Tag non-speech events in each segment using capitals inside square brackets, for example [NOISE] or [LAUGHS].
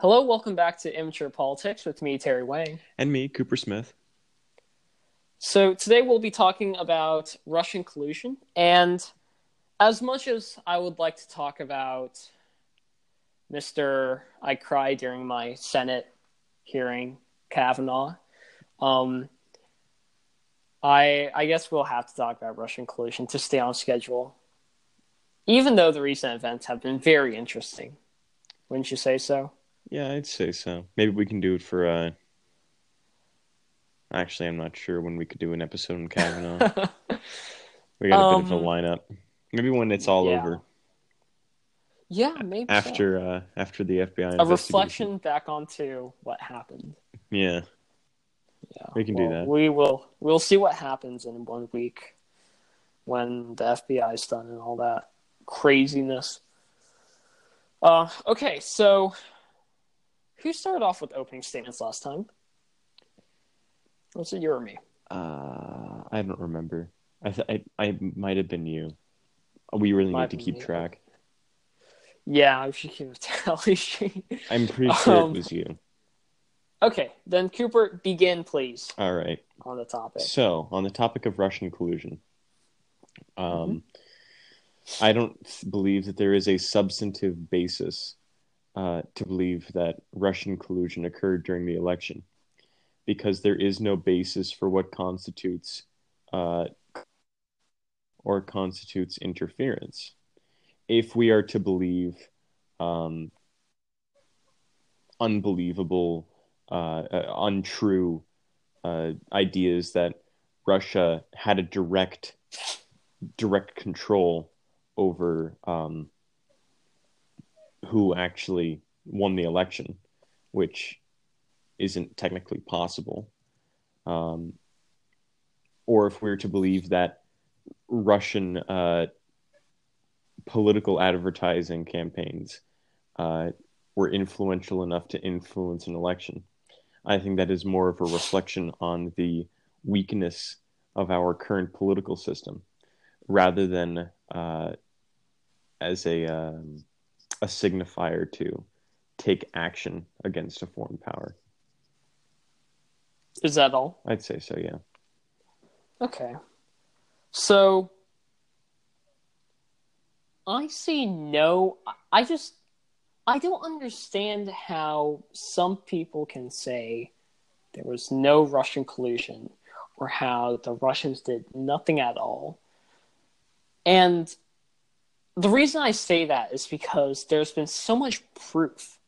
Hello, welcome back to Immature Politics with me, Terry Wang. And me, Cooper Smith. So, today we'll be talking about Russian collusion. And as much as I would like to talk about Mr. I Cry during my Senate hearing, Kavanaugh, um, I, I guess we'll have to talk about Russian collusion to stay on schedule, even though the recent events have been very interesting. Wouldn't you say so? Yeah, I'd say so. Maybe we can do it for. Uh... Actually, I'm not sure when we could do an episode on Kavanaugh. [LAUGHS] we got a um, bit of a um, lineup. Maybe when it's all yeah. over. Yeah, maybe after so. uh, after the FBI. A reflection back onto what happened. Yeah. Yeah, we can well, do that. We will. We'll see what happens in one week when the FBI is done and all that craziness. Uh, okay, so who started off with opening statements last time? Was it you or me? Uh, I don't remember. I th- I, I might have been you. We really might need to keep me. track. Yeah, I should keep a [LAUGHS] tally. I'm pretty sure um, it was you. Okay, then Cooper, begin, please. All right. On the topic. So, on the topic of Russian collusion, um, mm-hmm. I don't believe that there is a substantive basis uh, to believe that Russian collusion occurred during the election, because there is no basis for what constitutes uh, or constitutes interference. If we are to believe um, unbelievable uh, uh, untrue uh, ideas that Russia had a direct direct control over um, who actually won the election, which isn't technically possible. Um, or if we're to believe that Russian uh, political advertising campaigns uh, were influential enough to influence an election. I think that is more of a reflection on the weakness of our current political system rather than uh, as a, um, a signifier to take action against a foreign power. Is that all? I'd say so, yeah. Okay. So I see no I just I don't understand how some people can say there was no Russian collusion or how the Russians did nothing at all. And the reason I say that is because there's been so much proof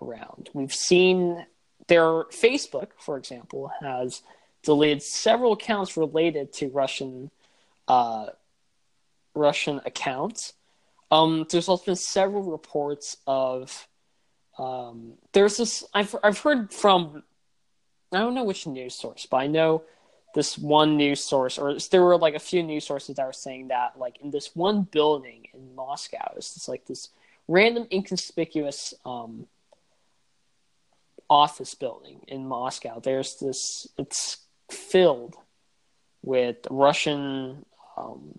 around. We've seen their Facebook, for example, has deleted several accounts related to Russian uh, Russian accounts um, there's also been several reports of um, there's this I've I've heard from I don't know which news source, but I know this one news source, or there were like a few news sources that were saying that like in this one building in Moscow, it's just like this random inconspicuous um, office building in Moscow. There's this it's filled with Russian um,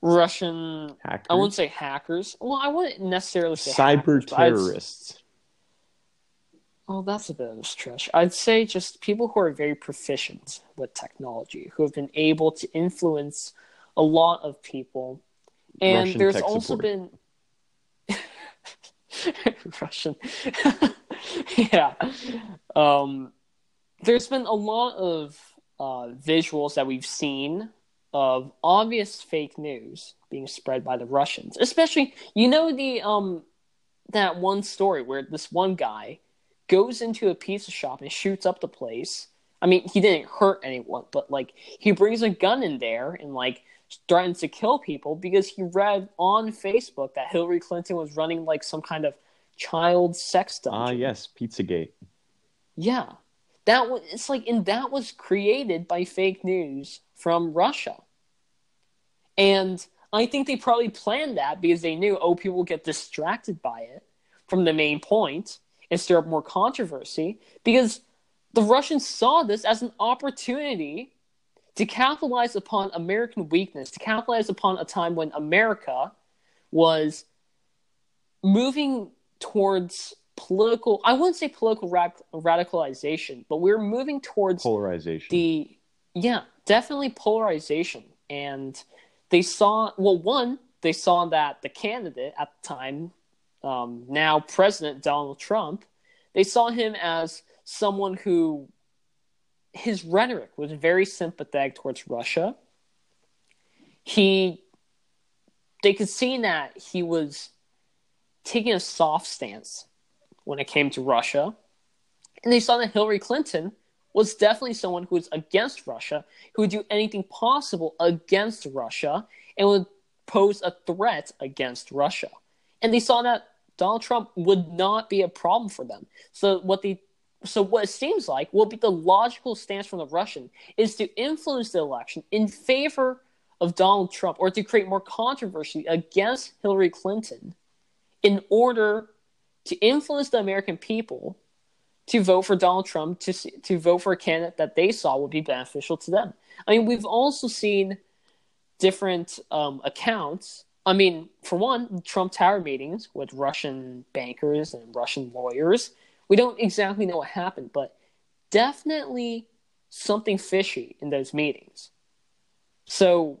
Russian. Hackers? I wouldn't say hackers. Well, I wouldn't necessarily say cyber hackers, terrorists. Well, that's a bit of a stretch. I'd say just people who are very proficient with technology, who have been able to influence a lot of people. And Russian there's also support. been [LAUGHS] Russian. [LAUGHS] yeah. Um, there's been a lot of uh, visuals that we've seen of obvious fake news being spread by the Russians. Especially, you know the um that one story where this one guy goes into a pizza shop and shoots up the place. I mean, he didn't hurt anyone, but like he brings a gun in there and like threatens to kill people because he read on Facebook that Hillary Clinton was running like some kind of child sex dungeon. Ah, yes, Pizzagate. Yeah, that was it's like and that was created by fake news from Russia. And I think they probably planned that because they knew, oh, people will get distracted by it from the main point and stir up more controversy because the Russians saw this as an opportunity to capitalize upon American weakness, to capitalize upon a time when America was moving towards political I wouldn't say political rad- radicalization, but we're moving towards Polarization. the yeah, definitely polarization. And they saw well one, they saw that the candidate at the time, um, now President Donald Trump, they saw him as someone who his rhetoric was very sympathetic towards Russia. He they could see that he was taking a soft stance when it came to Russia. And they saw that Hillary Clinton was definitely someone who was against Russia, who would do anything possible against Russia and would pose a threat against Russia. And they saw that Donald Trump would not be a problem for them. So what they so what it seems like will be the logical stance from the Russian is to influence the election in favor of Donald Trump or to create more controversy against Hillary Clinton in order to influence the American people to vote for Donald Trump to to vote for a candidate that they saw would be beneficial to them. I mean, we've also seen different um, accounts. I mean, for one, Trump Tower meetings with Russian bankers and Russian lawyers. We don't exactly know what happened, but definitely something fishy in those meetings. So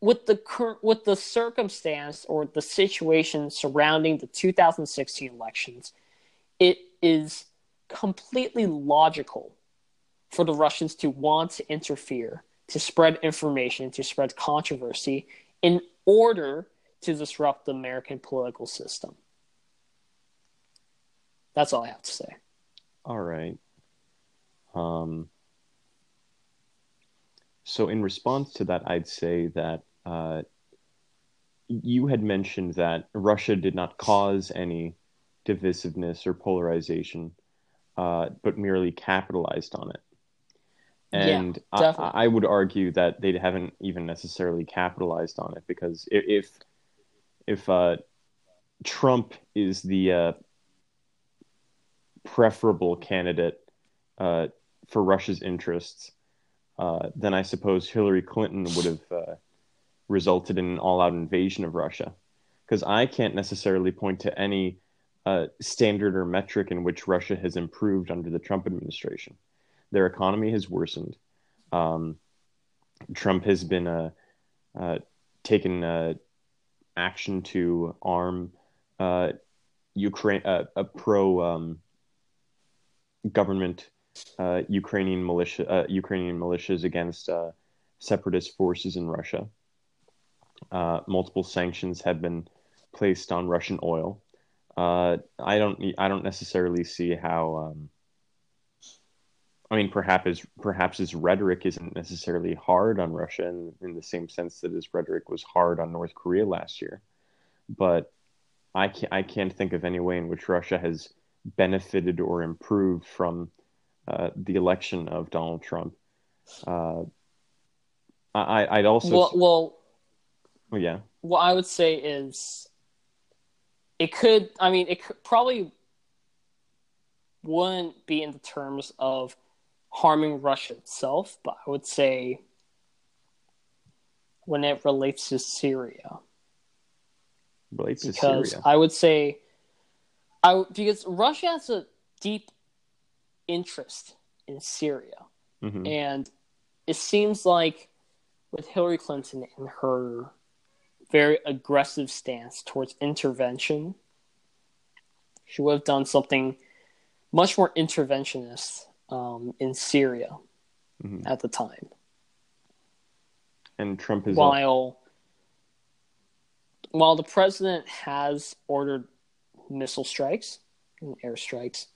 with the cur- with the circumstance or the situation surrounding the 2016 elections, it is completely logical for the Russians to want to interfere, to spread information, to spread controversy in order to disrupt the American political system. That's all I have to say. All right. Um, so, in response to that, I'd say that uh, you had mentioned that Russia did not cause any divisiveness or polarization, uh, but merely capitalized on it. And yeah, I, I, would argue that they haven't even necessarily capitalized on it because if if uh, Trump is the uh, preferable candidate uh, for Russia's interests, uh, then I suppose Hillary Clinton would have resulted in an all-out invasion of Russia. Because I can't necessarily point to any uh, standard or metric in which Russia has improved under the Trump administration. Their economy has worsened. Um, Trump has been uh, uh, taken uh, action to arm uh, Ukraine, uh, a pro um, government Ukrainian militia, Ukrainian militias against separatist forces in Russia. multiple sanctions have been placed on Russian oil. Uh, I don't I don't necessarily see how. Um, I mean, perhaps his, perhaps his rhetoric isn't necessarily hard on Russia in, in the same sense that his rhetoric was hard on North Korea last year, but I can't, I can't think of any way in which Russia has benefited or improved from uh, the election of Donald Trump. Uh, I, I'd also well, well, well, yeah. What I would say is it could i mean it could, probably wouldn't be in the terms of harming russia itself but i would say when it relates to syria relates because to syria i would say i because russia has a deep interest in syria mm-hmm. and it seems like with hillary clinton and her very aggressive stance towards intervention. She would have done something much more interventionist um, in Syria mm-hmm. at the time. And Trump is while while the president has ordered missile strikes and airstrikes,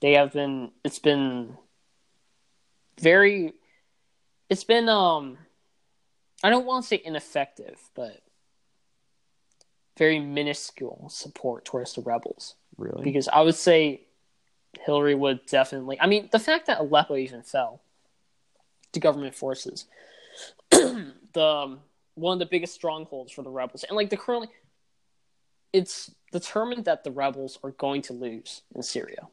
they have been. It's been very. It's been um I don't want to say ineffective, but very minuscule support towards the rebels. Really? Because I would say Hillary would definitely. I mean, the fact that Aleppo even fell to government forces, [CLEARS THROAT] the um, one of the biggest strongholds for the rebels, and like the currently, it's determined that the rebels are going to lose in Syria.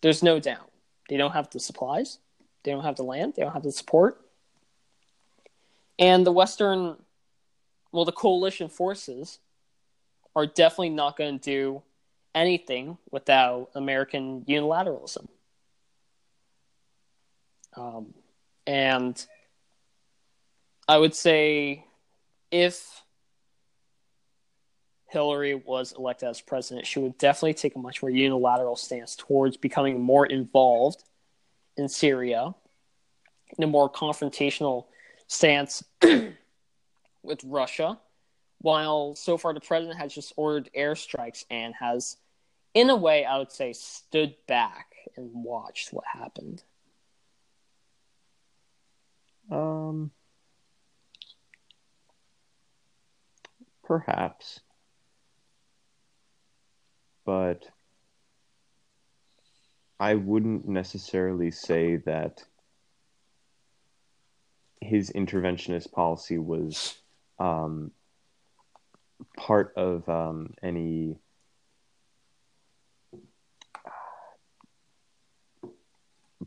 There's no doubt. They don't have the supplies. They don't have the land. They don't have the support. And the Western, well, the coalition forces are definitely not going to do anything without American unilateralism. Um, and I would say if Hillary was elected as president, she would definitely take a much more unilateral stance towards becoming more involved in Syria, in a more confrontational stance [CLEARS THROAT] with Russia, while so far the president has just ordered airstrikes and has, in a way, I would say, stood back and watched what happened. Um, perhaps, but I wouldn't necessarily say that his interventionist policy was um, part of um, any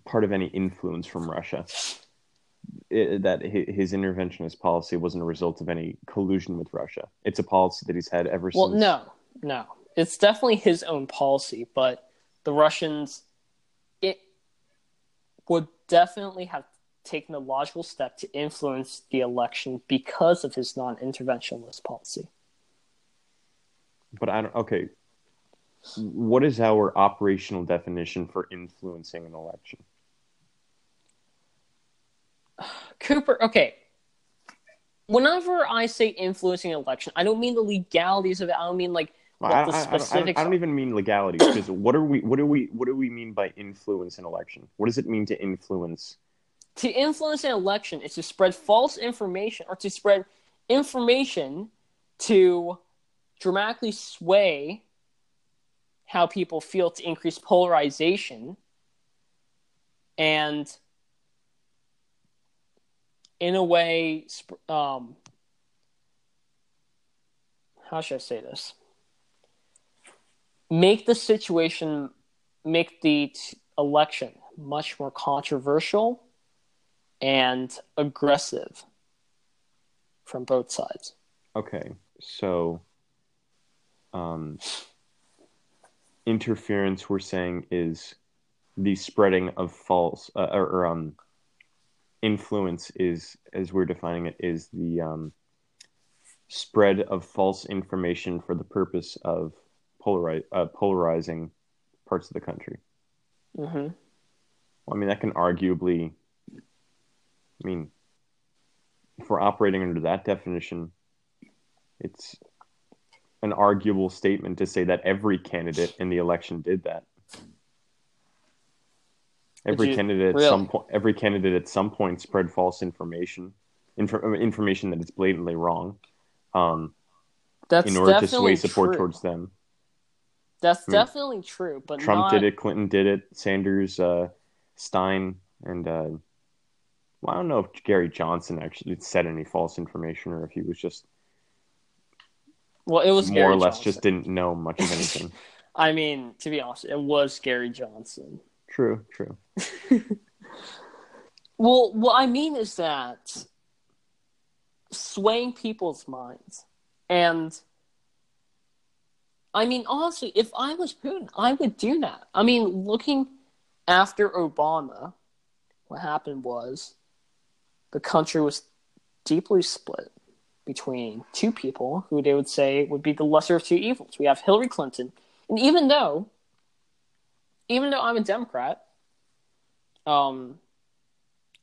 part of any influence from Russia. It, that his interventionist policy wasn't a result of any collusion with Russia. It's a policy that he's had ever well, since. Well, no, no, it's definitely his own policy, but the Russians, it would definitely have taken the logical step to influence the election because of his non-interventionist policy. But I don't. Okay, what is our operational definition for influencing an election? [SIGHS] Cooper, okay. Whenever I say influencing an election, I don't mean the legalities of it. I don't mean like what I, the specifics. I, I, don't, I don't even mean legalities because what are we? What do we? What do we mean by influence an election? What does it mean to influence? To influence an election is to spread false information or to spread information to dramatically sway how people feel to increase polarization and in a way um, how should i say this? Make the situation make the t- election much more controversial and aggressive from both sides. Okay so um, interference we're saying is the spreading of false uh, or, or, um, influence is as we're defining it is the um, spread of false information for the purpose of polarize, uh, polarizing parts of the country mm-hmm. well, i mean that can arguably i mean if we're operating under that definition it's an arguable statement to say that every candidate in the election did that. Every you, candidate at some point, every candidate at some point spread false information, inf- information that is blatantly wrong, um, That's in order to sway support true. towards them. That's I mean, definitely true, but Trump not... did it, Clinton did it, Sanders, uh, Stein, and uh, well, I don't know if Gary Johnson actually said any false information or if he was just well, it was more Gary or less Johnson. just didn't know much of anything. [LAUGHS] I mean, to be honest, it was Gary Johnson. True, true. [LAUGHS] well, what I mean is that swaying people's minds. And I mean, honestly, if I was Putin, I would do that. I mean, looking after Obama, what happened was the country was deeply split between two people who they would say would be the lesser of two evils. We have Hillary Clinton, and even though, even though I'm a Democrat, um,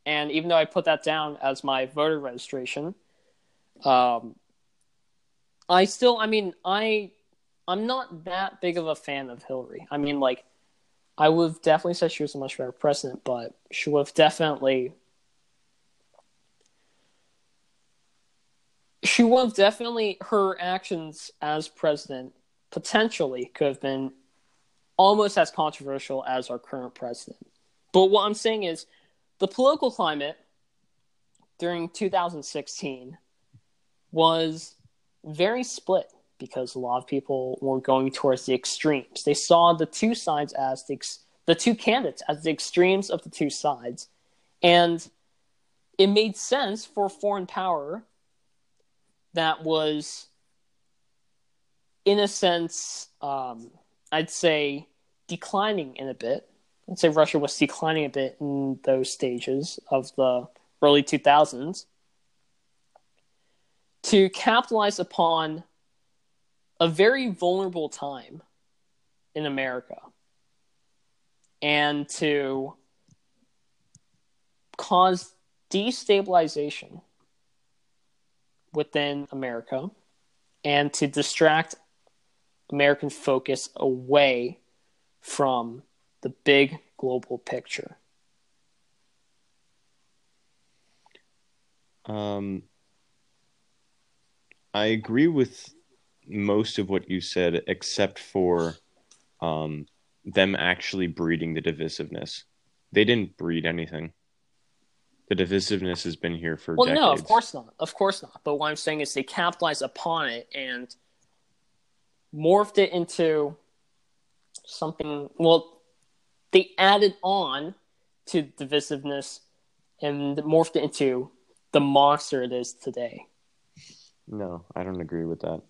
and even though I put that down as my voter registration, um, I still, I mean, I, I'm not that big of a fan of Hillary. I mean, like, I would have definitely said she was a much better president, but she would have definitely she would have definitely her actions as president potentially could have been almost as controversial as our current president. But what I'm saying is the political climate during 2016 was very split because a lot of people were going towards the extremes. They saw the two sides as the, the two candidates as the extremes of the two sides. And it made sense for foreign power that was in a sense, um, I'd say declining in a bit. I'd say Russia was declining a bit in those stages of the early 2000s to capitalize upon a very vulnerable time in America and to cause destabilization within America and to distract American focus away from the big global picture. Um, I agree with most of what you said, except for um, them actually breeding the divisiveness. They didn't breed anything. The divisiveness has been here for well, decades. no, of course not, of course not. But what I'm saying is they capitalized upon it and morphed it into something. Well, they added on to divisiveness and morphed it into the monster it is today. No, I don't agree with that.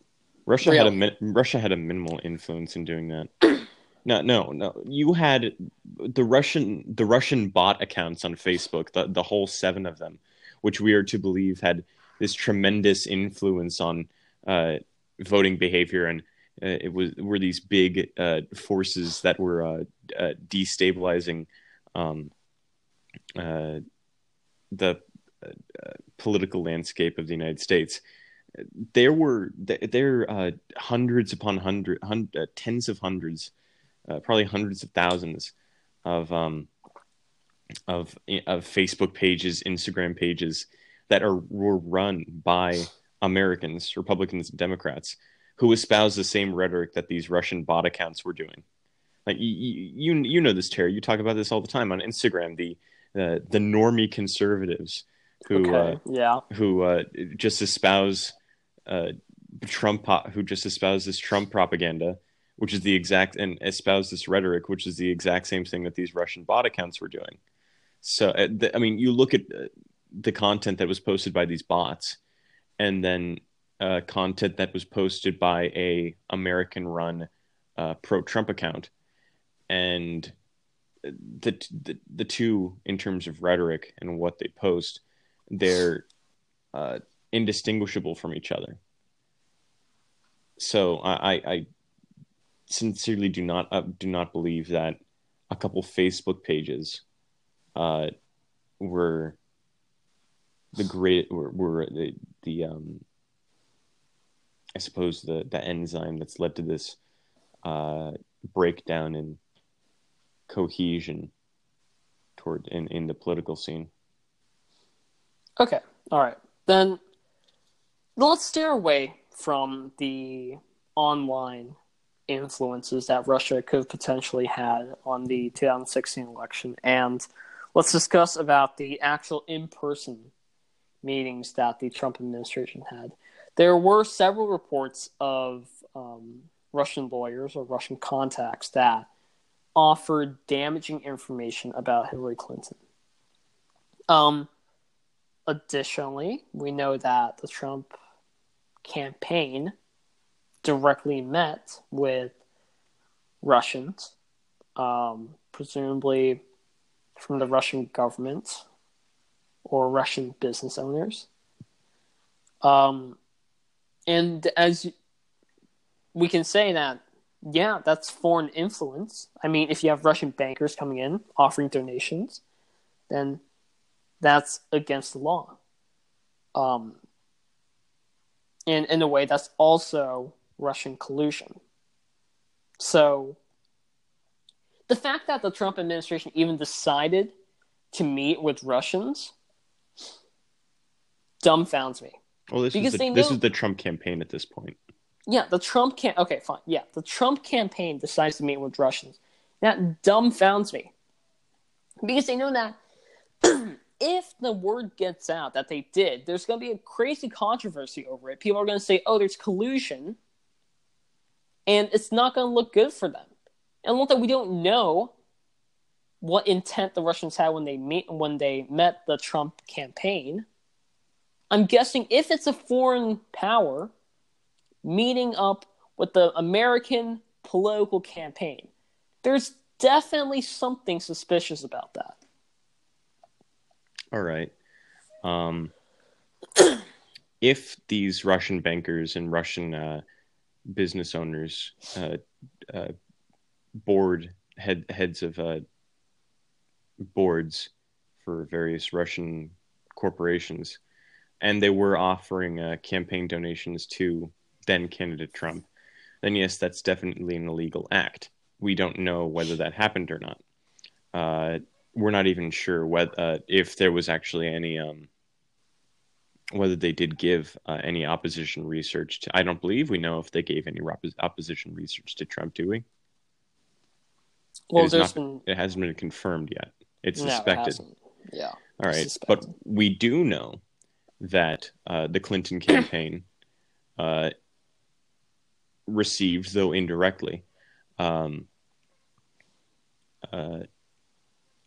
Russia had a Russia had a minimal influence in doing that. [CLEARS THROAT] no, no, no. You had the Russian the Russian bot accounts on Facebook, the the whole seven of them, which we are to believe had this tremendous influence on uh, voting behavior, and it was were these big uh, forces that were uh, uh, destabilizing um, uh, the uh, political landscape of the United States. There were there uh, hundreds upon hundred, hun- uh, tens of hundreds, uh, probably hundreds of thousands of um, of of Facebook pages, Instagram pages that are were run by Americans, Republicans, and Democrats who espouse the same rhetoric that these Russian bot accounts were doing. Like you, you, you know this, Terry. You talk about this all the time on Instagram. The uh, the normie conservatives who Okay, uh, yeah. who uh, just espouse uh, Trump, who just espouse this Trump propaganda, which is the exact and espouse this rhetoric, which is the exact same thing that these Russian bot accounts were doing. So, uh, the, I mean, you look at uh, the content that was posted by these bots, and then uh, content that was posted by a American-run uh, pro-Trump account, and the, the the two in terms of rhetoric and what they post, they're uh, indistinguishable from each other. So I, I, I sincerely do not uh, do not believe that a couple Facebook pages uh, were the great were, were the the um, I suppose the the enzyme that's led to this uh, breakdown in cohesion toward in, in the political scene. Okay, all right. Then let's steer away from the online influences that Russia could potentially had on the 2016 election, and let's discuss about the actual in-person meetings that the Trump administration had. There were several reports of um, Russian lawyers or Russian contacts that offered damaging information about Hillary Clinton. Um, additionally, we know that the Trump campaign directly met with Russians, um, presumably from the Russian government or Russian business owners. Um, and as we can say that, yeah, that's foreign influence. I mean, if you have Russian bankers coming in offering donations, then that's against the law. Um, and in a way, that's also Russian collusion. So, the fact that the Trump administration even decided to meet with Russians dumbfounds me. Well, this Because is they the, this is the Trump campaign at this point. Yeah, the Trump can okay, fine. Yeah, the Trump campaign decides to meet with Russians. That dumbfounds me. Because they know that [CLEARS THROAT] if the word gets out that they did, there's going to be a crazy controversy over it. People are going to say, "Oh, there's collusion," and it's not going to look good for them. And look that we don't know what intent the Russians had when they meet when they met the Trump campaign. I'm guessing if it's a foreign power meeting up with the American political campaign. There's definitely something suspicious about that. All right. Um, [CLEARS THROAT] if these Russian bankers and Russian uh, business owners, uh, uh, board head heads of uh, boards for various Russian corporations, and they were offering uh, campaign donations to then candidate Trump, then yes, that's definitely an illegal act. We don't know whether that happened or not. Uh, we're not even sure whether uh, if there was actually any um, whether they did give uh, any opposition research to. I don't believe we know if they gave any opposition research to Trump. Do we? Well, there's not, been it hasn't been confirmed yet. It's no, it suspected. yeah. All right, suspected. but we do know that uh, the Clinton campaign uh, received, though indirectly, um, uh,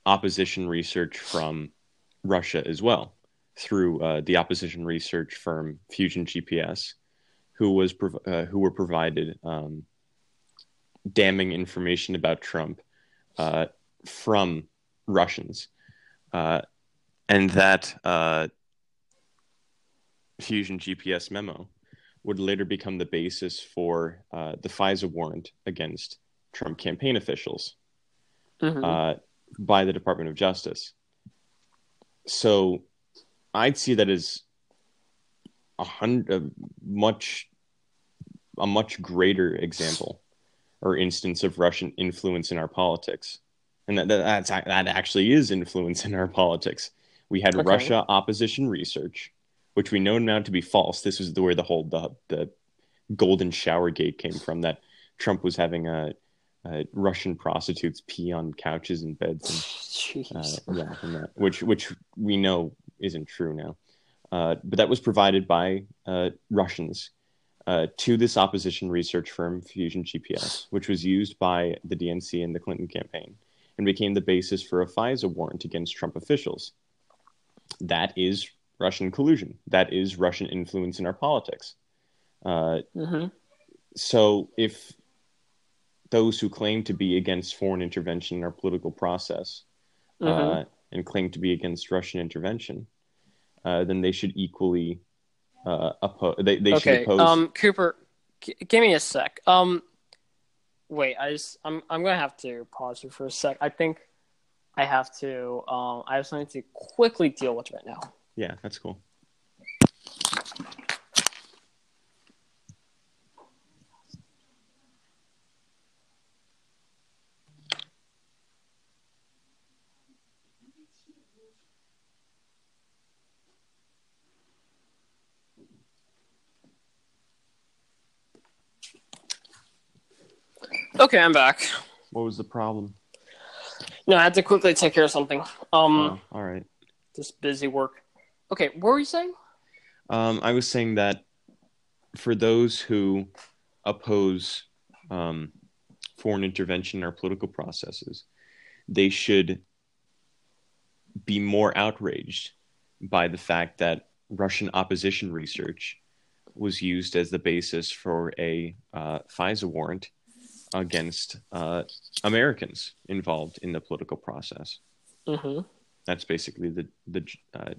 opposition research from Russia as well through uh, the opposition research firm Fusion GPS, who was prov- uh, who were provided um, damning information about Trump uh, from Russians, and that Fusion GPS memo would later become the basis for uh, the FISA warrant against Trump campaign officials Mhm. by the Department of Justice. So I'd see that as a hundred, much, a much greater example or instance of Russian influence in our politics, and that, that actually is influence in our [LAUGHS] politics. We had Okay. Russia opposition research, which we know now to be false. This was the, where the whole the the golden shower gate came from. That Trump was having a, a Russian prostitutes pee on couches and beds and uh, yeah, and that, which which we know isn't true now. Uh, but that was provided by uh, Russians uh, to this opposition research firm, Fusion GPS, which was used by the DNC and the Clinton campaign, and became the basis for a FISA warrant against Trump officials. That is Russian collusion. That is Russian influence in our politics. Uh, hmm so if those who claim to be against foreign intervention in our political process Mhm. uh, and claim to be against Russian intervention, uh, then they should equally uh, oppose. They, they should okay. oppose. Um, Cooper, g- give me a sec. Um, wait. I just I'm I'm gonna have to pause you for a sec. I think I have to. Um, I have something to quickly deal with right now. Yeah, that's cool. Okay, I'm back. What was the problem? No, I had to quickly take care of something. Um, Oh, all right. just busy work. Okay, what were you saying? Um, I was saying that for those who oppose um, foreign intervention in our political processes, they should be more outraged by the fact that Russian opposition research was used as the basis for a uh, FISA warrant against uh, Americans involved in the political process. Mm-hmm. That's basically the the uh,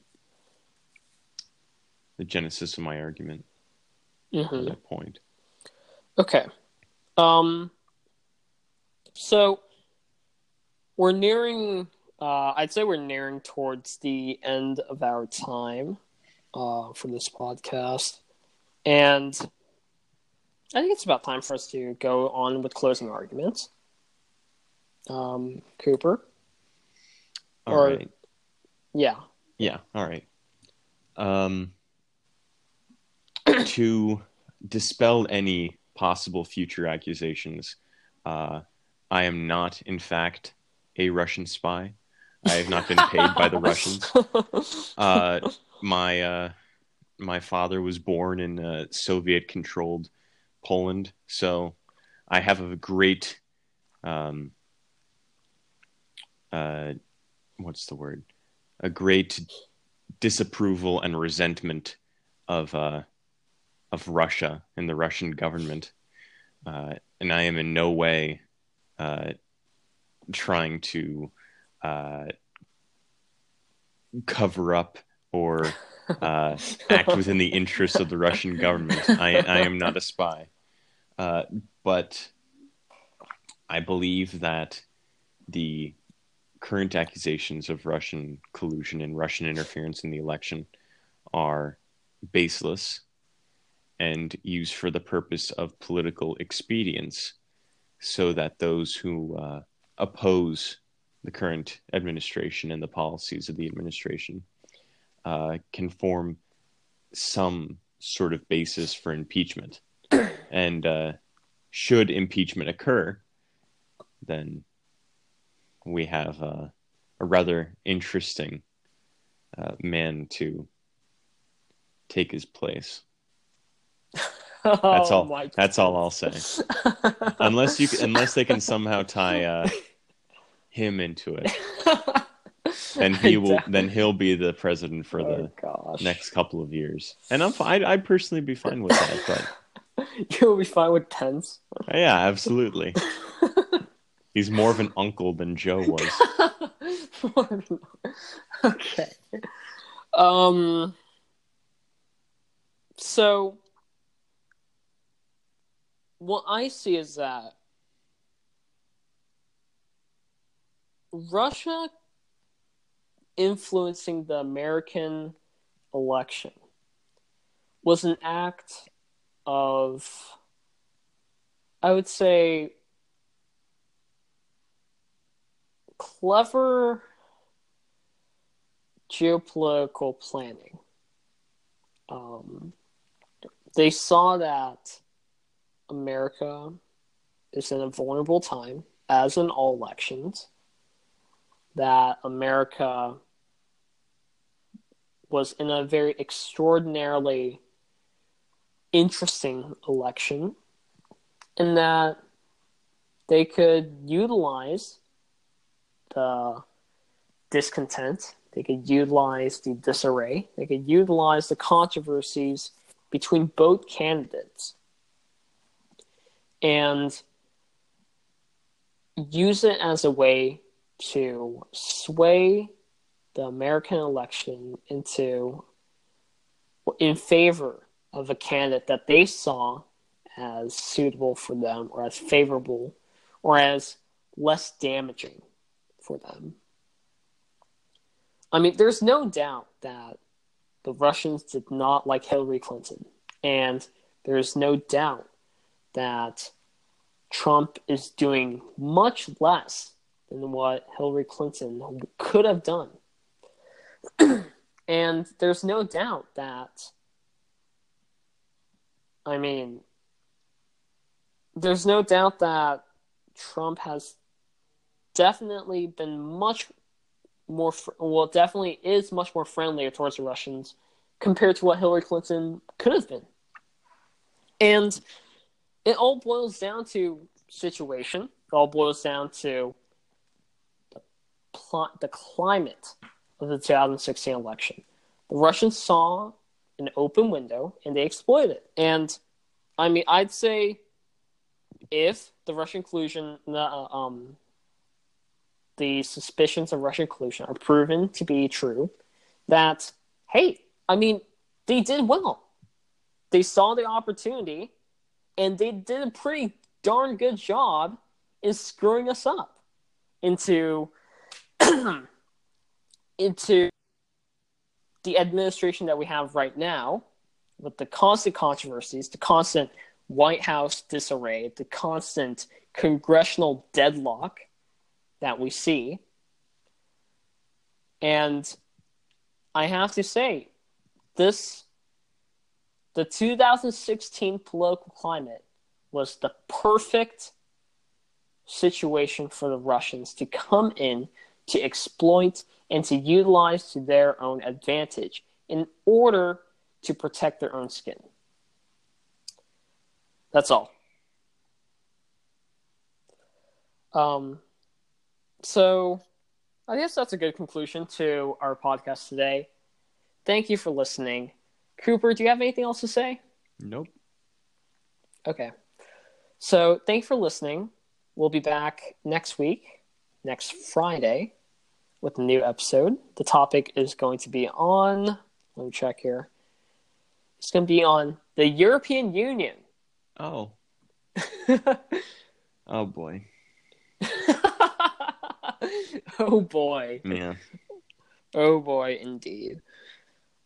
the genesis of my argument Mm-hmm. at that point. Okay. Um. So we're nearing. Uh, I'd say we're nearing towards the end of our time uh, for this podcast, and I think it's about time for us to go on with closing arguments. Um, Cooper, All Or- right. yeah. Yeah. All right. Um, [CLEARS THROAT] to dispel any possible future accusations, uh, I am not, in fact, a Russian spy. I have not been paid by the Russians. [LAUGHS] Uh, my uh, my father was born in uh, Soviet-controlled Poland, so I have a great um, uh, what's the word? A great disapproval and resentment of uh, of Russia and the Russian government. uh, and I am in no way uh, trying to uh, cover up or uh, act within the interests of the Russian government. I, I am not a spy, uh, but I believe that the current accusations of Russian collusion and Russian interference in the election are baseless and used for the purpose of political expedience so that those who uh, oppose the current administration and the policies of the administration uh, can form some sort of basis for impeachment. [CLEARS THROAT] and uh, should impeachment occur, then we have uh, a rather interesting uh, man to take his place. That's all. Oh that's all I'll say. [LAUGHS] unless you, unless they can somehow tie uh, him into it, [LAUGHS] and he will. Then he'll be the president for oh, the gosh. next couple of years. And I'm. I'd, I'd personally be fine with that. But [LAUGHS] you'll be fine with Pence. Yeah, absolutely. He's more of an uncle than Joe was. okay. Um. So, what I see is that Russia influencing the American election was an act of, I would say, clever geopolitical planning. Um, they saw that America is in a vulnerable time, as in all elections, that America was in a very extraordinarily interesting election, and that they could utilize the discontent, they could utilize the disarray, they could utilize the controversies between both candidates and use it as a way to sway the American election into in favor of a candidate that they saw as suitable for them or as favorable or as less damaging for them. I mean, there's no doubt that the Russians did not like Hillary Clinton. And there's no doubt that Trump is doing much less than what Hillary Clinton could have done. [CLEARS THROAT] and there's no doubt that, I mean, there's no doubt that Trump has definitely been much more well, definitely is much more friendlier towards the Russians compared to what Hillary Clinton could have been. And it all boils down to situation. It all boils down to the, pl- the climate of the 2016 election. The Russians saw an open window and they exploited it. And I mean, I'd say if the Russian collusion, uh, um, the suspicions of Russian collusion are proven to be true, that, hey, I mean, they did well. They saw the opportunity and they did a pretty darn good job in screwing us up into [CLEARS THROAT] into the administration that we have right now with the constant controversies, the constant White House disarray, the constant congressional deadlock that we see. And I have to say, this the 2016 political climate was the perfect situation for the Russians to come in to exploit and to utilize to their own advantage in order to protect their own skin. That's all. Um, so I guess that's a good conclusion to our podcast today. Thank you for listening. Cooper, do you have anything else to say? Nope. Okay. So thank you for listening. We'll be back next week, next Friday, with a new episode. The topic is going to be on. Let me check here. It's going to be on the European Union. Oh. [LAUGHS] oh boy. [LAUGHS] oh boy. Yeah. Oh boy, indeed.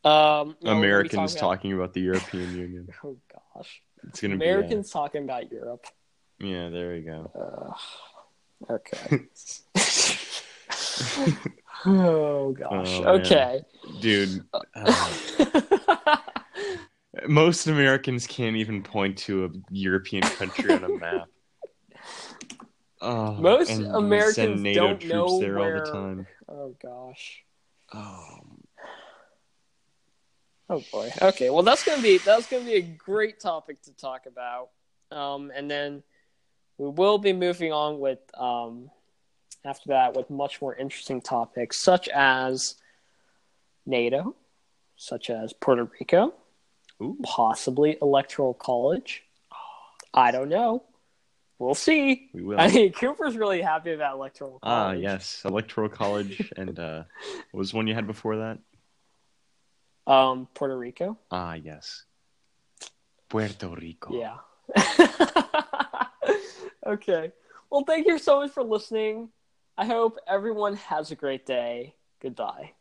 Um, no, be Americans talking talking about the European Union. [LAUGHS] oh gosh, It's gonna Americans talking about Europe. Uh, yeah, there you go. Uh, okay. [LAUGHS] oh gosh. Oh, man. okay. Dude, [LAUGHS] uh, most Americans can't even point to a European country on a map. Oh, Most Americans don't know there all where- the time. oh gosh. Oh, Oh boy. Okay. Well, that's gonna be that's gonna be a great topic to talk about. Um, and then we will be moving on with um, after that with much more interesting topics such as NATO, such as Puerto Rico, Ooh. possibly electoral college. I don't know. We'll see. we [LAUGHS] will. I mean, Cooper's really happy about electoral Ah, college. yes, electoral college, and uh, what [LAUGHS] was one you had before that? Um, Puerto Rico. Ah, yes, Puerto Rico. Yeah. [LAUGHS] okay. Well, thank you so much for listening. I hope everyone has a great day. Goodbye.